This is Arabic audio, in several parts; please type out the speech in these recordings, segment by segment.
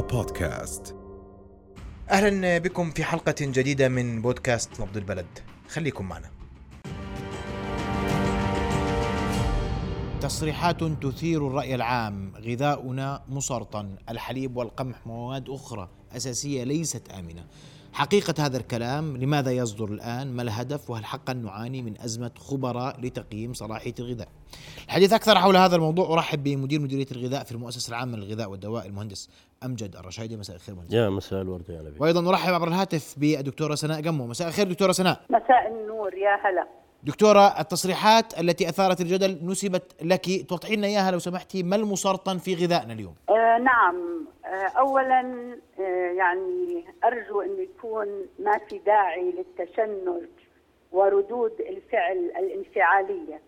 بودكاست. أهلا بكم في حلقة جديدة من بودكاست نبض البلد. خليكم معنا. تصريحات تثير الرأي العام. غذاؤنا مسرطن الحليب والقمح مواد أخرى أساسية ليست آمنة. حقيقة هذا الكلام لماذا يصدر الآن؟ ما الهدف؟ وهل حقا نعاني من أزمة خبراء لتقييم صلاحية الغذاء؟ الحديث أكثر حول هذا الموضوع أرحب بمدير مديرية الغذاء في المؤسسة العامة للغذاء والدواء المهندس أمجد الرشايدي. مساء الخير مهندس. يا مساء الورد يا نبي. وأيضا أرحب عبر الهاتف بالدكتورة سناء قمو مساء الخير دكتورة سناء. مساء النور يا هلا. دكتورة التصريحات التي أثارت الجدل نسبت لك. توضحي لنا إياها لو سمحتي ما المسرطن في غذائنا اليوم؟ آه نعم. آه اولا آه يعني أرجو أن يكون ما في داعي للتشنج وردود الفعل الانفعالية.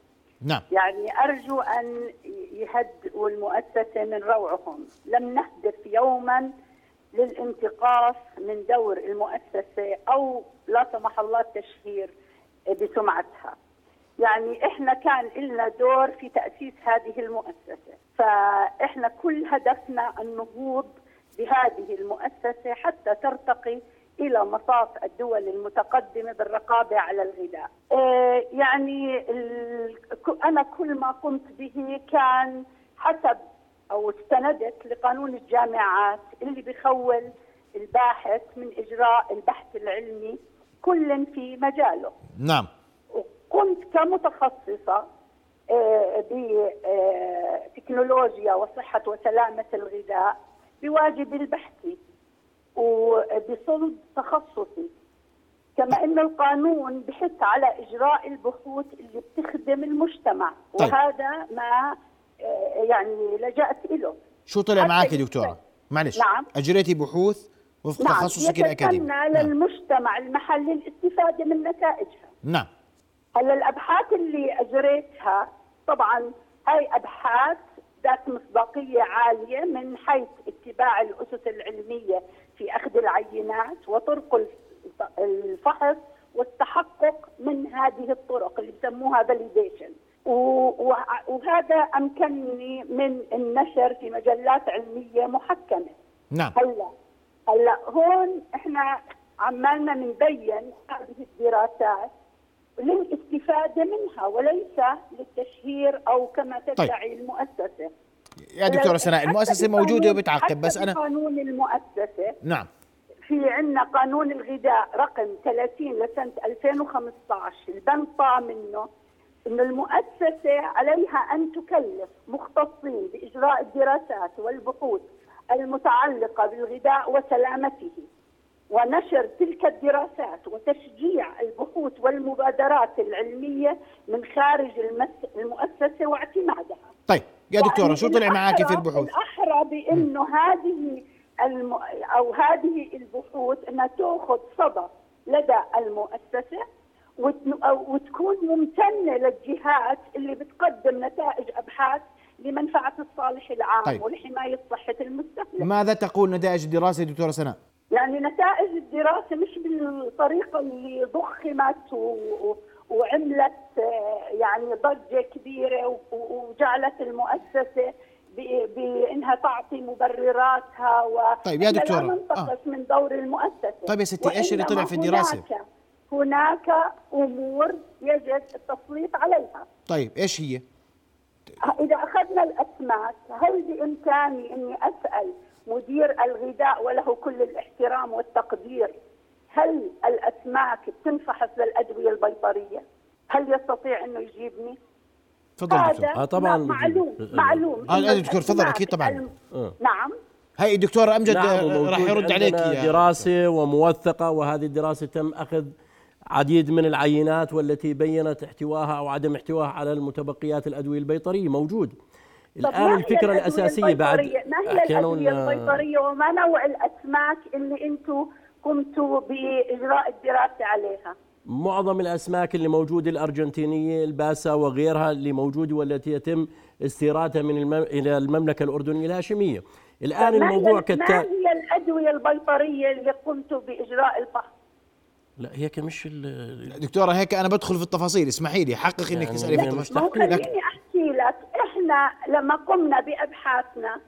نعم. يعني أرجو أن يهدئوا المؤسسه من روعهم. لم نهدف يوما للانتقاص من دور المؤسسة أو لا سمح الله التشهير بسمعتها يعني إحنا كان لنا دور في تأسيس هذه المؤسسة فإحنا كل هدفنا النهوض بهذه المؤسسة حتى ترتقي إلى مصاف الدول المتقدمة بالرقابة على الغذاء. آه يعني أنا كل ما قمت به كان حسب أو استندت لقانون الجامعات اللي بخول الباحث من إجراء البحث العلمي كل في مجاله. نعم. كنت كمتخصصة بتكنولوجيا وصحة وسلامة الغذاء بواجبي البحثي وبصلب تخصصي كما أن القانون بحث على إجراء البحوث اللي بتخدم المجتمع طيب. وهذا ما يعني لجأت له شو طلع معك دكتورة معلش نعم. أجريتي بحوث وفق نعم تخصصك الأكاديمي. يتسنى نعم. للمجتمع المحلي الاستفادة من نتائجها. نعم. هلا الأبحاث اللي أجريتها طبعا هاي أبحاث ذات مصداقية عالية من حيث اتباع الأسس العلمية في أخذ العينات وطرق الف- الفحص والتحقق من هذه الطرق اللي بسموها فاليديشن وهذا أمكنني من النشر في مجلات علمية محكمة. نعم. هلا هلا هون إحنا عمالنا نبين هذه الدراسات للاستفاده منها وليس للتشهير أو كما تدعي طيب. المؤسسة. يا دكتورة هلا سناء المؤسسة موجودة وبتعقب بس أنا بقانون المؤسسة نعم. في عندنا قانون الغذاء رقم 30 لسنة 2015 البند طا منه أن المؤسسة عليها أن تكلف مختصين بإجراء الدراسات والبحوث. المتعلقة بالغذاء وسلامته. ونشر تلك الدراسات وتشجيع البحوث والمبادرات العلمية من خارج المس- المؤسسة واعتمادها. طيب يا دكتورة شو طلع معك في البحوث؟ الأحرى بأنه هذه الم... أو هذه البحوث أنها تأخذ صدى لدى المؤسسة وت... وتكون ممتنة للجهات اللي بتقدم نتائج أبحاث لمنفعة الصالح العام طيب. ولحماية صحة المستهلك ماذا تقول نتائج الدراسة يا دكتورة سناء؟ يعني نتائج الدراسة مش بالطريقة اللي ضخمت و... وعملت آه، يعني ضجة كبيرة و... وجعلت المؤسسة ب... بأنها تعطي مبرراتها و... طيب يا لا ننتقص من دور المؤسسة. طيب يا ستي، إيش اللي طلع في وإنما الدراسة؟ هناك, هناك أمور يجب التسليط عليها. طيب إيش هي؟ إذا أخذنا الأسماك هل بإمكاني أني أسأل مدير الغذاء وله كل الاحترام والتقدير هل الأسماك بتنفحص للأدوية البيطرية؟ هل يستطيع أنه يجيبني؟ تفضل دكتور آه، طبعاً معلوم. معلوم آه، إن لا، دكتور، تفضل، أكيد طبعاً. الم- آه. نعم هاي الدكتور أمجد نعم آه، راح يرد عليك عندنا يا دراسة وموثقة وهذه الدراسة تم أخذ عديد من العينات والتي بينت احتواها أو عدم احتواها على المتبقيات الأدوية البيطرية موجود ما الفكرة الأدوية الأساسية بعد البيطرية؟ ما هي الأدوية آه، البيطرية وما نوع الأسماك اللي أنتم قمتوا بإجراء الدراسة عليها؟ معظم الأسماك اللي موجودة الأرجنتينية الباسا وغيرها اللي موجودة والتي يتم استيرادها من المم... إلى المملكة الأردنية الهاشمية الآن ما هي- الموضوع ما كالتالي هي الأدوية البيطرية اللي قمتوا بإجراء الفحص؟ لا هيك مش ال... دكتورة هيك أنا بدخل في التفاصيل اسمحي لي حقق إنك يعني تسألي في التفاصيل ما. خليني أحكي لك إحنا لما قمنا بأبحاثنا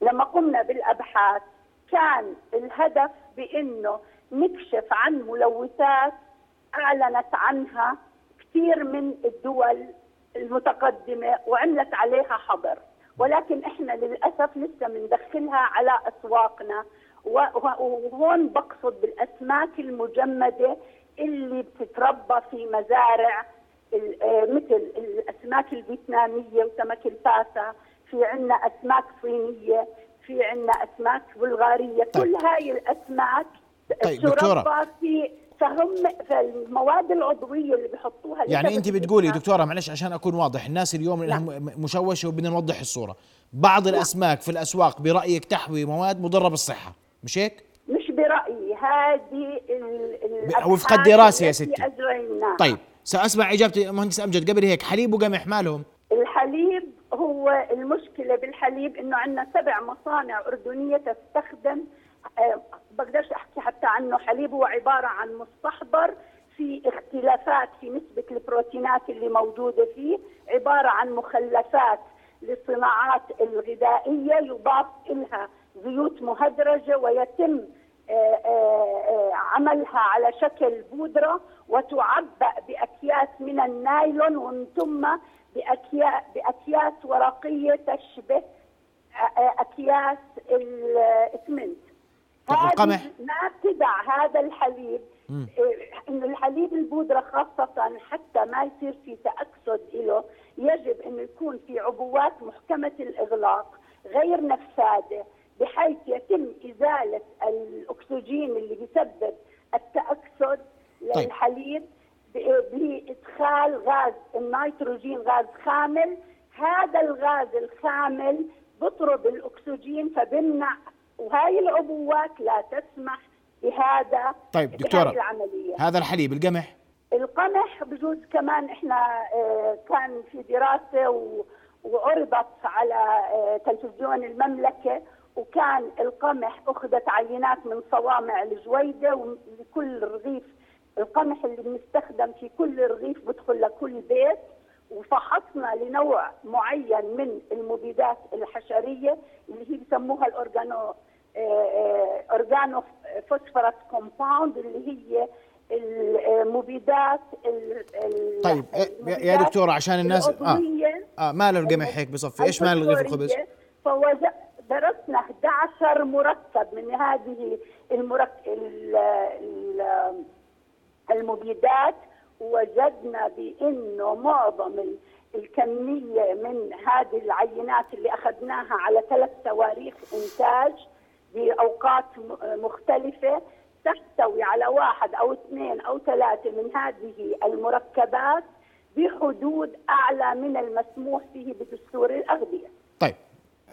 لما قمنا بالأبحاث كان الهدف بإنه نكشف عن ملوثات أعلنت عنها كثير من الدول المتقدمة وعملت عليها حظر. ولكن إحنا للأسف لسه بندخلها على أسواقنا وهون بقصد بالأسماك المجمدة اللي بتتربى في مزارع مثل الأسماك الفيتنامية وسمك الفأسا في عندنا أسماك صينية في عندنا أسماك بلغارية طيب. كل هاي الأسماك طيب دكتورة. في فهم فالمواد العضوية اللي بيحطوها يعني أنت بتقولي دكتورة معلش عشان أكون واضح الناس اليوم لا. مشوشة وبدنا نوضح الصورة بعض لا. الأسماك في الأسواق برأيك تحوي مواد مضرة بالصحة مش هيك مش برأيي هذه وفق الدراسة يا ستي طيب سأسمع إجابة مهندس أمجد قبل هيك حليب وقمح مالهم؟ الحليب هو المشكلة بالحليب إنه عندنا سبع مصانع أردنية تستخدم أه بقدرش أحكي حتى عنه. حليب هو عبارة عن مستحضر في اختلافات في نسبة البروتينات اللي موجودة فيه عبارة عن مخلفات للصناعات الغذائية يضاف لها زيوت مهدرجة ويتم آه، آه، آه، عملها على شكل بودرة وتعبأ بأكياس من النايلون ومن ثم بأكياس ورقية تشبه أكياس الاسمنت القمح ما تدع هذا الحليب. انه الحليب البودرة خاصة حتى ما يصير في تأكسد له يجب انه يكون في عبوات محكمة الإغلاق غير نفاذة. بحيث يتم إزالة الأكسجين اللي بيسبب التأكسد طيب. للحليب بإدخال غاز النيتروجين غاز خامل هذا الغاز الخامل بطرد الأكسجين فبمنع وهاي العبوات لا تسمح بهذا طيب دكتورة العملية. هذا الحليب القمح القمح بجوز كمان إحنا آه كان في دراسة وعرضت على آه تلفزيون المملكة وكان القمح أخذت عينات من صوامع الجويدة ولكل رغيف القمح اللي بنستخدم في كل رغيف بدخل لكل بيت. وفحصنا لنوع معين من المبيدات الحشرية اللي هي بسموها ال organo organophosphorus compound اللي هي المبيدات طيب يا دكتوره عشان الناس آه, آه مال القمح هيك بصفي إيش مال رغيف الخبز؟ درسنا 11 مركب من هذه المركب المبيدات وجدنا بأنه معظم الكمية من هذه العينات اللي أخذناها على ثلاث تواريخ إنتاج بأوقات مختلفة تحتوي على واحد أو اثنين أو ثلاثة من هذه المركبات بحدود أعلى من المسموح فيه بدستور الأغذية. طيب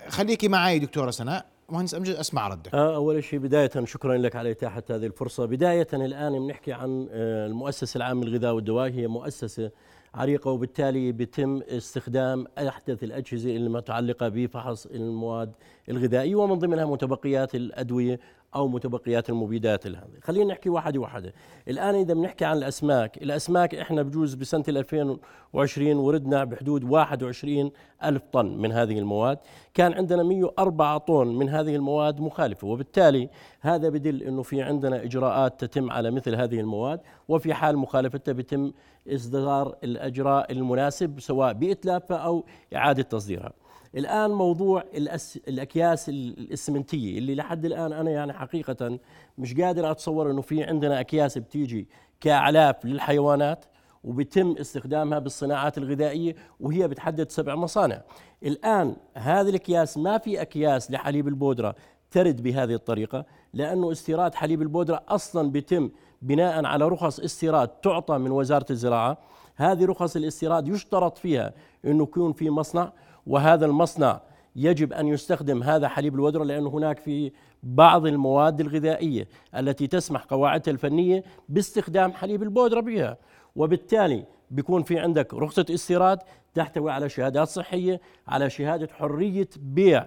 خليكي معي دكتورة سناء مهندس أمجد أسمع ردك. آه أول شيء بداية شكرا لك على إتاحة هذه الفرصة، بداية الآن بنحكي عن آه، المؤسسة العامة للغذاء والدواء هي مؤسسة عريقة وبالتالي بيتم استخدام أحدث الأجهزة المتعلقة بفحص المواد الغذائية ومن ضمنها متبقيات الأدوية أو متبقيات المبيدات هذه خلينا نحكي واحدة واحدة. الآن إذا بنحكي عن الأسماك الأسماك إحنا بجوز بسنة 2020 وردنا بحدود 21 ألف طن من هذه المواد. كان عندنا 104 طن من هذه المواد مخالفة. وبالتالي هذا بدل أنه في عندنا إجراءات تتم على مثل هذه المواد وفي حال مخالفتها بتم إصدار الأجراء المناسب سواء بإتلافها أو إعادة تصديرها. الآن موضوع الأس... الأكياس الإسمنتية اللي لحد الآن أنا يعني حقيقة مش قادر أتصور أنه في عندنا أكياس بتيجي كأعلاف للحيوانات وبيتم استخدامها بالصناعات الغذائية وهي بتحدد سبع مصانع. الآن هذه الأكياس ما في أكياس لحليب البودرة ترد بهذه الطريقة لأنه استيراد حليب البودرة أصلا بيتم بناء على رخص استيراد تعطى من وزارة الزراعة. هذه رخص الاستيراد يشترط فيها أنه يكون في مصنع وهذا المصنع يجب أن يستخدم هذا حليب الودرة لأن هناك في بعض المواد الغذائية التي تسمح قواعدها الفنية باستخدام حليب البودرة بها. وبالتالي بيكون في عندك رخصة استيراد تحتوي على شهادات صحية على شهادة حرية بيع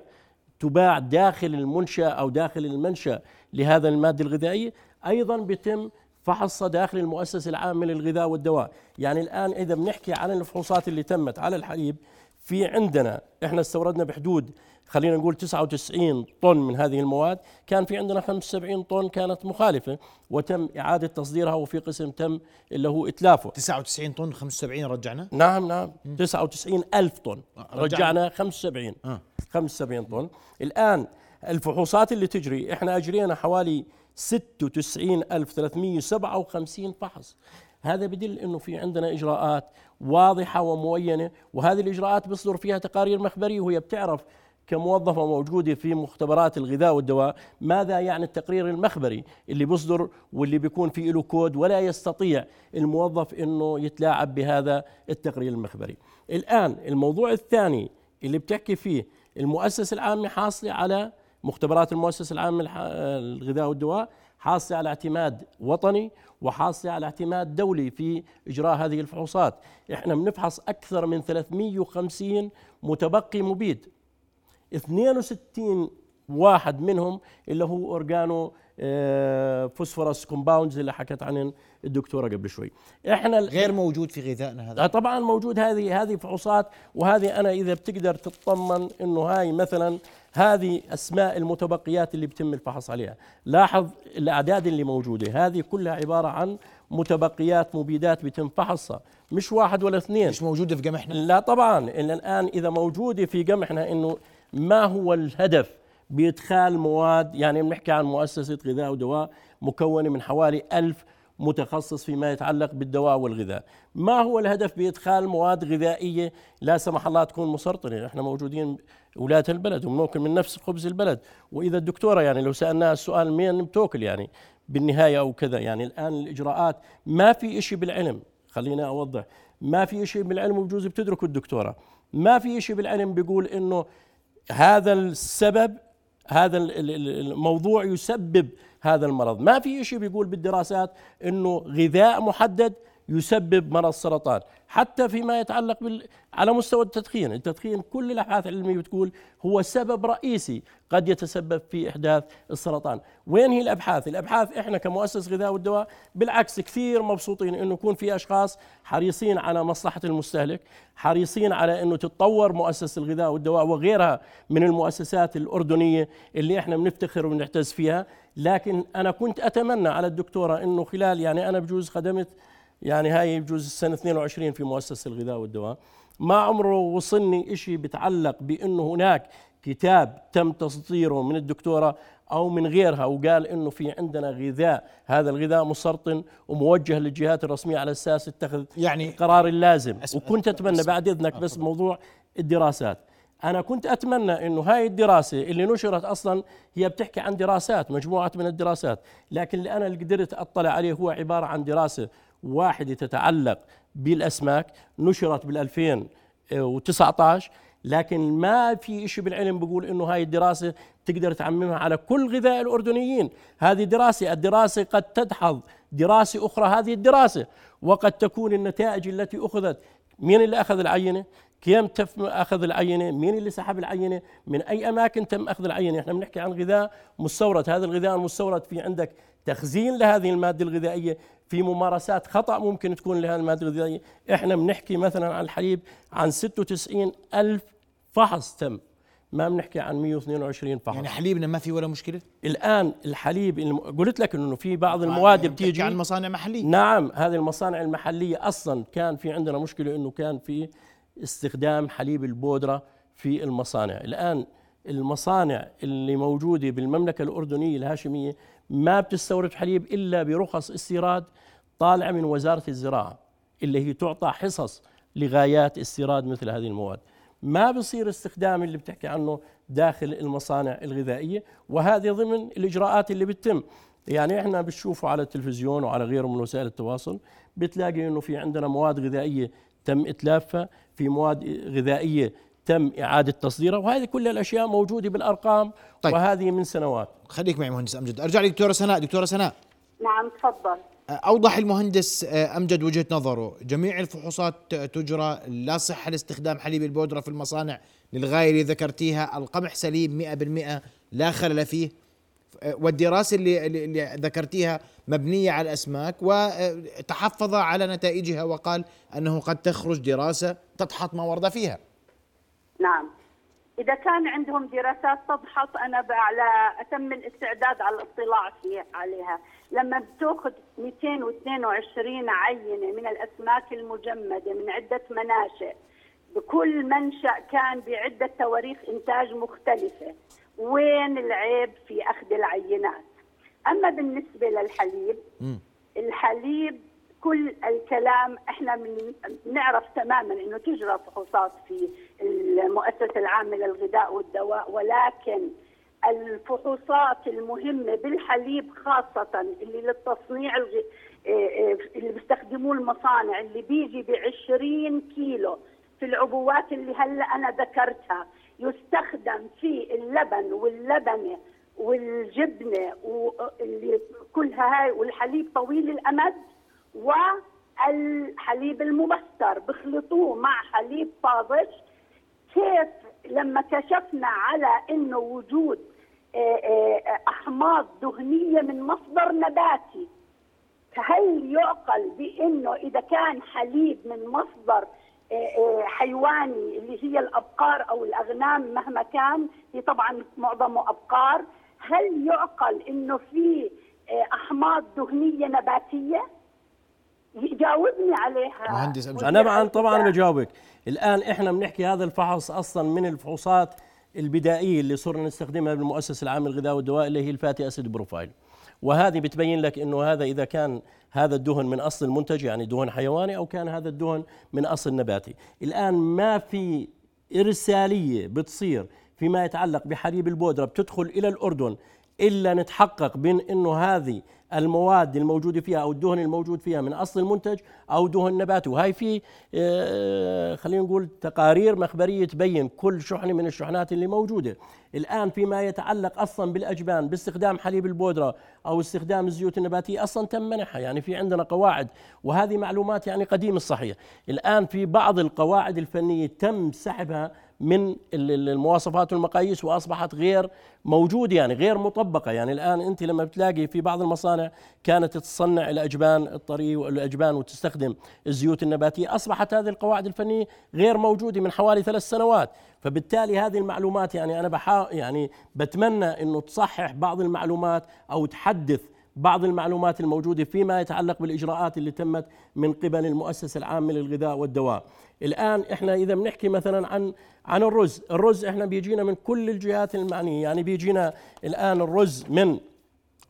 تباع داخل المنشأ أو داخل المنشأ لهذا المادة الغذائية أيضا بيتم فحصها داخل المؤسسة العامة للغذاء والدواء. يعني الآن إذا بنحكي عن الفحوصات اللي تمت على الحليب في عندنا إحنا استوردنا بحدود خلينا نقول 99 طن من هذه المواد كان في عندنا 75 طن كانت مخالفة وتم إعادة تصديرها وفي قسم تم اللي هو إتلافه. 99 طن 75 رجعنا؟ نعم نعم. 99 ألف طن. رجعنا. رجعنا 75 آه. 75 طن. الآن الفحوصات اللي تجري إحنا أجرينا حوالي 96357 فحص. هذا بدل إنه في عندنا إجراءات واضحة وموينة وهذه الإجراءات بيصدر فيها تقارير مخبرية وهي بتعرف كموظفة موجودة في مختبرات الغذاء والدواء ماذا يعني التقرير المخبري اللي بيصدر واللي بيكون فيه له كود ولا يستطيع الموظف إنه يتلاعب بهذا التقرير المخبري. الآن الموضوع الثاني اللي بتحكي فيه المؤسسة العامة حاصلة على مختبرات المؤسسة العامة الغذاء والدواء حاصلة على اعتماد وطني وحاصلة على اعتماد دولي في إجراء هذه الفحوصات. إحنا بنفحص أكثر من 350 متبقي مبيد. 62 واحد منهم اللي هو organo آه، phosphorus compounds اللي حكت عن الدكتورة قبل شوي. إحنا غير موجود في غذائنا هذا. آه طبعا موجود. هذه هذه فحوصات وهذه أنا إذا بتقدر تطمن إنه هاي مثلا هذه أسماء المتبقيات اللي بتم الفحص عليها. لاحظ الأعداد اللي موجودة. هذه كلها عبارة عن متبقيات مبيدات بيتم فحصها. مش واحد ولا اثنين. مش موجودة في قمحنا. لا طبعا. إلا الآن إذا موجودة في قمحنا إنه ما هو الهدف بإدخال مواد يعني بنحكي عن مؤسسة غذاء ودواء مكونة من حوالي ألف متخصص فيما يتعلق بالدواء والغذاء. ما هو الهدف بإدخال مواد غذائية لا سمح الله تكون مسرطنة؟ إحنا موجودين ولاة البلد وممكن من نفس خبز البلد. وإذا الدكتورة يعني لو سألناها السؤال مين بتوكل يعني بالنهاية أو كذا يعني الآن الإجراءات ما في إشي بالعلم خلينا أوضح ما في شيء بالعلم وبجوز بتدركوا الدكتوراه ما في شيء بالعلم بيقول إنه هذا السبب هذا ال- ال- ال- الموضوع يسبب هذا المرض. ما في شيء بيقول بالدراسات إنه غذاء محدد يسبب مرض السرطان حتى فيما يتعلق بال... على مستوى التدخين. التدخين كل الأبحاث العلمية بتقول هو سبب رئيسي قد يتسبب في إحداث السرطان. وين هي الأبحاث؟ الأبحاث إحنا كمؤسسه غذاء والدواء بالعكس كثير مبسوطين إنه يكون في أشخاص حريصين على مصلحة المستهلك حريصين على إنه تتطور مؤسسة الغذاء والدواء وغيرها من المؤسسات الأردنية اللي إحنا بنفتخر وبنعتز فيها. لكن أنا كنت أتمنى على الدكتورة إنه خلال يعني أنا بجوز خدمت يعني هاي بجوز السنة 22 في مؤسسة الغذاء والدواء. ما عمره وصلني إشي بتعلق بأنه هناك كتاب تم تصديره من الدكتورة أو من غيرها وقال أنه في عندنا غذاء. هذا الغذاء مسرطن وموجه للجهات الرسمية على أساس اتخذ يعني القرار اللازم وكنت أتمنى بعد إذنك بس موضوع الدراسات. أنا كنت أتمنى أنه هاي الدراسة اللي نشرت أصلا هي بتحكي عن دراسات مجموعة من الدراسات. لكن اللي أنا اللي قدرت أطلع عليه هو عبارة عن دراسة واحدة تتعلق بالأسماك نشرت بال 2019 لكن ما في شيء بالعلم بيقول إنه هاي الدراسة تقدر تعممها على كل غذاء الأردنيين، هذه دراسة، الدراسة قد تدحض دراسة أخرى هذه الدراسة، وقد تكون النتائج التي أخذت مين اللي اخذ العينة؟ كم تم أخذ العينة؟ مين اللي سحب العينة؟ من أي أماكن تم أخذ العينة؟ إحنا بنحكي عن غذاء مستورد، هذا الغذاء المستورد في عندك تخزين لهذه المادة الغذائية، في ممارسات خطأ ممكن تكون لهذه المادة الغذائية، إحنا بنحكي مثلا عن الحليب عن 96 ألف فحص تم. ما بنحكي عن 122 فحص. يعني حليبنا ما في ولا مشكلة؟ الآن الحليب الم... قلت لك إنه في بعض المواد بتحكي بتيجي. عن مصانع محلية. نعم هذه المصانع المحلية أصلا كان في عندنا مشكلة أنه كان في استخدام حليب البودرة في المصانع. الآن المصانع اللي موجودة بالمملكة الأردنية الهاشمية ما بتستورد حليب إلا برخص استيراد طالعة من وزارة الزراعة اللي هي تعطى حصص لغايات استيراد مثل هذه المواد. ما بصير استخدام اللي بتحكي عنه داخل المصانع الغذائية وهذه ضمن الإجراءات اللي بتتم. يعني إحنا بنشوفه على التلفزيون وعلى غيره من وسائل التواصل بتلاقي إنه في عندنا مواد غذائية تم اتلافها في مواد غذائية تم إعادة تصديرها وهذه كل الأشياء موجودة بالأرقام طيب. وهذه من سنوات. خليك معي مهندس أمجد. أرجع لي دكتورة سناء. دكتورة سناء. نعم تفضل. أوضح المهندس آه، أمجد وجهة نظره. جميع الفحوصات تجرى لا صحة لاستخدام حليب البودرة في المصانع للغاية اللي ذكرتيها القمح سليم 100% لا خلل فيه. والدراسة اللي, اللي ذكرتيها مبنية على الأسماك وتحفظ على نتائجها وقال أنه قد تخرج دراسة تدحض ما ورد فيها. نعم. إذا كان عندهم دراسات تضحط أنا على أتم الاستعداد على الاطلاع عليها. لما بتأخذ 222 عينة من الأسماك المجمدة من عدة مناشئ بكل منشأ كان بعدة تواريخ إنتاج مختلفة. وين العيب في أخذ العينات. أما بالنسبة للحليب الحليب كل الكلام إحنا بنعرف تماما إنه تجرى فحوصات في المؤسسة العامة للغذاء والدواء ولكن الفحوصات المهمة بالحليب خاصة اللي للتصنيع آه، آه، اللي بيستخدموه المصانع اللي بيجي ب 20 كيلو في العبوات اللي هلأ أنا ذكرتها. يستخدم في اللبن واللبنه والجبنه واللي كلها هاي والحليب طويل الأمد والحليب المبستر. بخلطوه مع حليب طازج. كيف لما كشفنا على إنه وجود آه، آه، أحماض دهنية من مصدر نباتي فهل يعقل بإنه إذا كان حليب من مصدر حيواني اللي هي الأبقار أو الأغنام مهما كان هي طبعا معظمه أبقار. هل يعقل إنه في أحماض دهنية نباتية؟ يجاوبني عليها. مهندس أنا طبعا طبعا بجاوبك. الآن إحنا بنحكي هذا الفحص أصلا من الفحوصات البدائية اللي صرنا نستخدمها بالمؤسسة العامة للغذاء والدواء اللي هي الفاتي أسيد بروفايل. وهذه بتبين لك إنه هذا إذا كان هذا الدهن من أصل المنتج يعني دهن حيواني أو كان هذا الدهن من أصل نباتي. الآن ما في إرسالية بتصير فيما يتعلق بحليب البودرة بتدخل إلى الأردن إلا نتحقق بين إنه هذه المواد الموجودة فيها أو الدهن الموجود فيها من أصل المنتج أو دهن نباتي وهي في آه، خلينا نقول تقارير مخبرية تبين كل شحنة من الشحنات اللي موجودة. الآن فيما يتعلق أصلا بالأجبان باستخدام حليب البودرة أو استخدام الزيوت النباتية أصلا تم منحها. يعني في عندنا قواعد وهذه معلومات يعني قديم الصحيح الآن في بعض القواعد الفنية تم سحبها من المواصفات والمقاييس وأصبحت غير موجودة يعني غير مطبقة يعني الآن أنت لما بتلاقي في بعض المصانع كانت تصنع الأجبان الطري والاجبان وتستخدم الزيوت النباتية أصبحت هذه القواعد الفنية غير موجودة من حوالي ثلاث سنوات فبالتالي هذه المعلومات يعني أنا بحا يعني بتمنى إنه تصحح بعض المعلومات أو تحدث بعض المعلومات الموجودة فيما يتعلق بالإجراءات اللي تمت من قبل المؤسسة العامة للغذاء والدواء. الآن إحنا إذا بنحكي مثلا عن عن الرز، الرز إحنا بيجينا من كل الجهات المعنية، يعني بيجينا الآن الرز من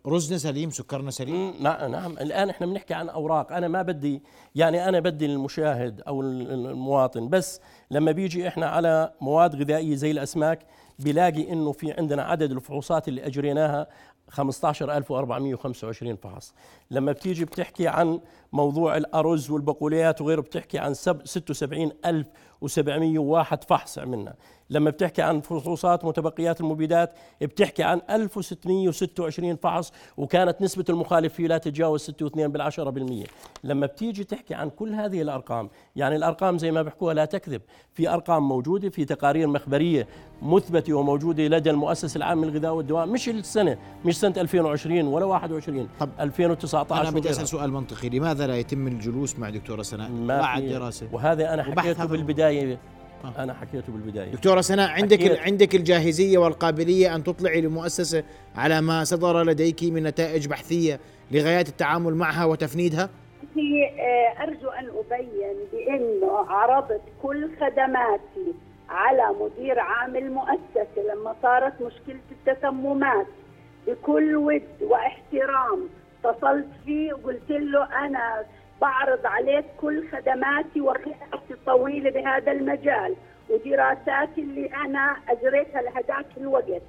رزنا سليم سكرنا سليم. نعم نعم. الآن إحنا بنحكي عن أوراق. أنا ما بدي يعني أنا بدي المشاهد أو المواطن. بس لما بيجي إحنا على مواد غذائية زي الأسماك بيلاقي إنه في عندنا عدد الفحوصات اللي أجريناها 15425 فحص. لما بتيجي بتحكي عن موضوع الأرز والبقوليات وغيره بتحكي عن 76701 فحص عملنا. لما بتحكي عن فحوصات متبقيات المبيدات بتحكي عن 1626 فحص وكانت نسبة المخالف فيه لا تتجاوز 6.2 بالعشرة بالمية. لما بتيجي تحكي عن كل هذه الأرقام يعني الأرقام زي ما بحكوها لا تكذب في أرقام موجودة في تقارير مخبرية مثبتة وموجودة لدى المؤسسة العامة للغذاء والدواء مش السنة مش سنة 2020 ولا 21 طب 2019 أنا بدي أسأل سؤال منطقي لماذا لا يتم الجلوس مع دكتورة سناء بعد دراسة. وهذا أنا حكيته بالبداية آه. أنا حكيته بالبداية دكتوره سناء عندك. عندك الجاهزية والقابلية أن تطلعي للمؤسسه على ما صدر لديك من نتائج بحثية لغايات التعامل معها وتفنيدها آه، أرجو أن أبين بانه عرضت كل خدماتي على مدير عام المؤسسة لما صارت مشكلة التسممات بكل ود واحترام اتصلت فيه وقلت له أنا بعرض عليك كل خدماتي وخبرتي الطويلة بهذا المجال ودراساتي اللي أنا أجريتها لهذاك الوقت.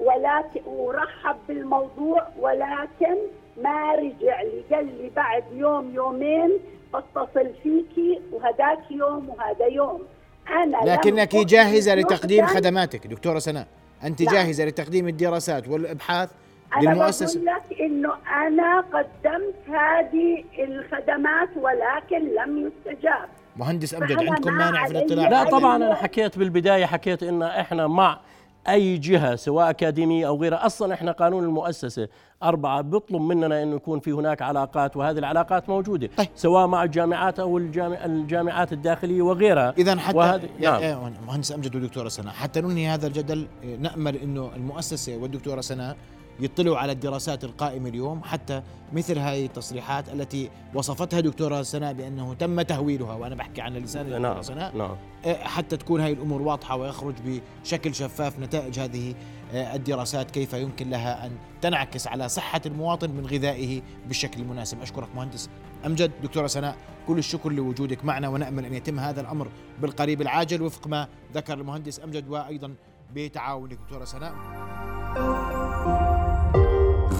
ولكن ورحب بالموضوع ولكن ما رجع لي. قال لي بعد يوم يومين اتصل فيكي وهذاك يوم وهذا يوم. أنا لكنك جاهزة لتقديم خدماتك دكتورة سناء. أنت لا. جاهزة لتقديم الدراسات والإبحاث أنا للمؤسسة بقول لك إنه أنا قدمت هذه الخدمات ولكن لم يستجاب مهندس أمجد عندكم مانع في الاطلاع لا طبعا أنا حكيت بالبداية حكيت إن إحنا مع أي جهة سواء أكاديمية أو غيرها أصلا إحنا قانون المؤسسة أربعة بيطلب مننا أنه يكون في هناك علاقات وهذه العلاقات موجودة طيب. سواء مع الجامعات أو الجامع الجامعات الداخلية وغيرها إذا حتى وهذه نعم. نعم. مهندس أمجد والدكتورة سناء حتى ننهي هذا الجدل نأمل أنه المؤسسة والدكتورة سناء يطلعوا على الدراسات القائمة اليوم حتى مثل هذه التصريحات التي وصفتها دكتورة سناء بأنه تم تهويلها وأنا بحكي عن لسان الدكتورة نعم سناء نعم. آه، حتى تكون هذه الأمور واضحة ويخرج بشكل شفاف نتائج هذه آه، الدراسات كيف يمكن لها أن تنعكس على صحة المواطن من غذائه بالشكل المناسب. أشكرك مهندس أمجد. دكتورة سناء كل الشكر لوجودك معنا ونأمل أن يتم هذا الأمر بالقريب العاجل وفق ما ذكر المهندس أمجد وأيضا بتعاونك دكتورة سناء.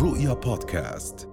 رؤيا بودكاست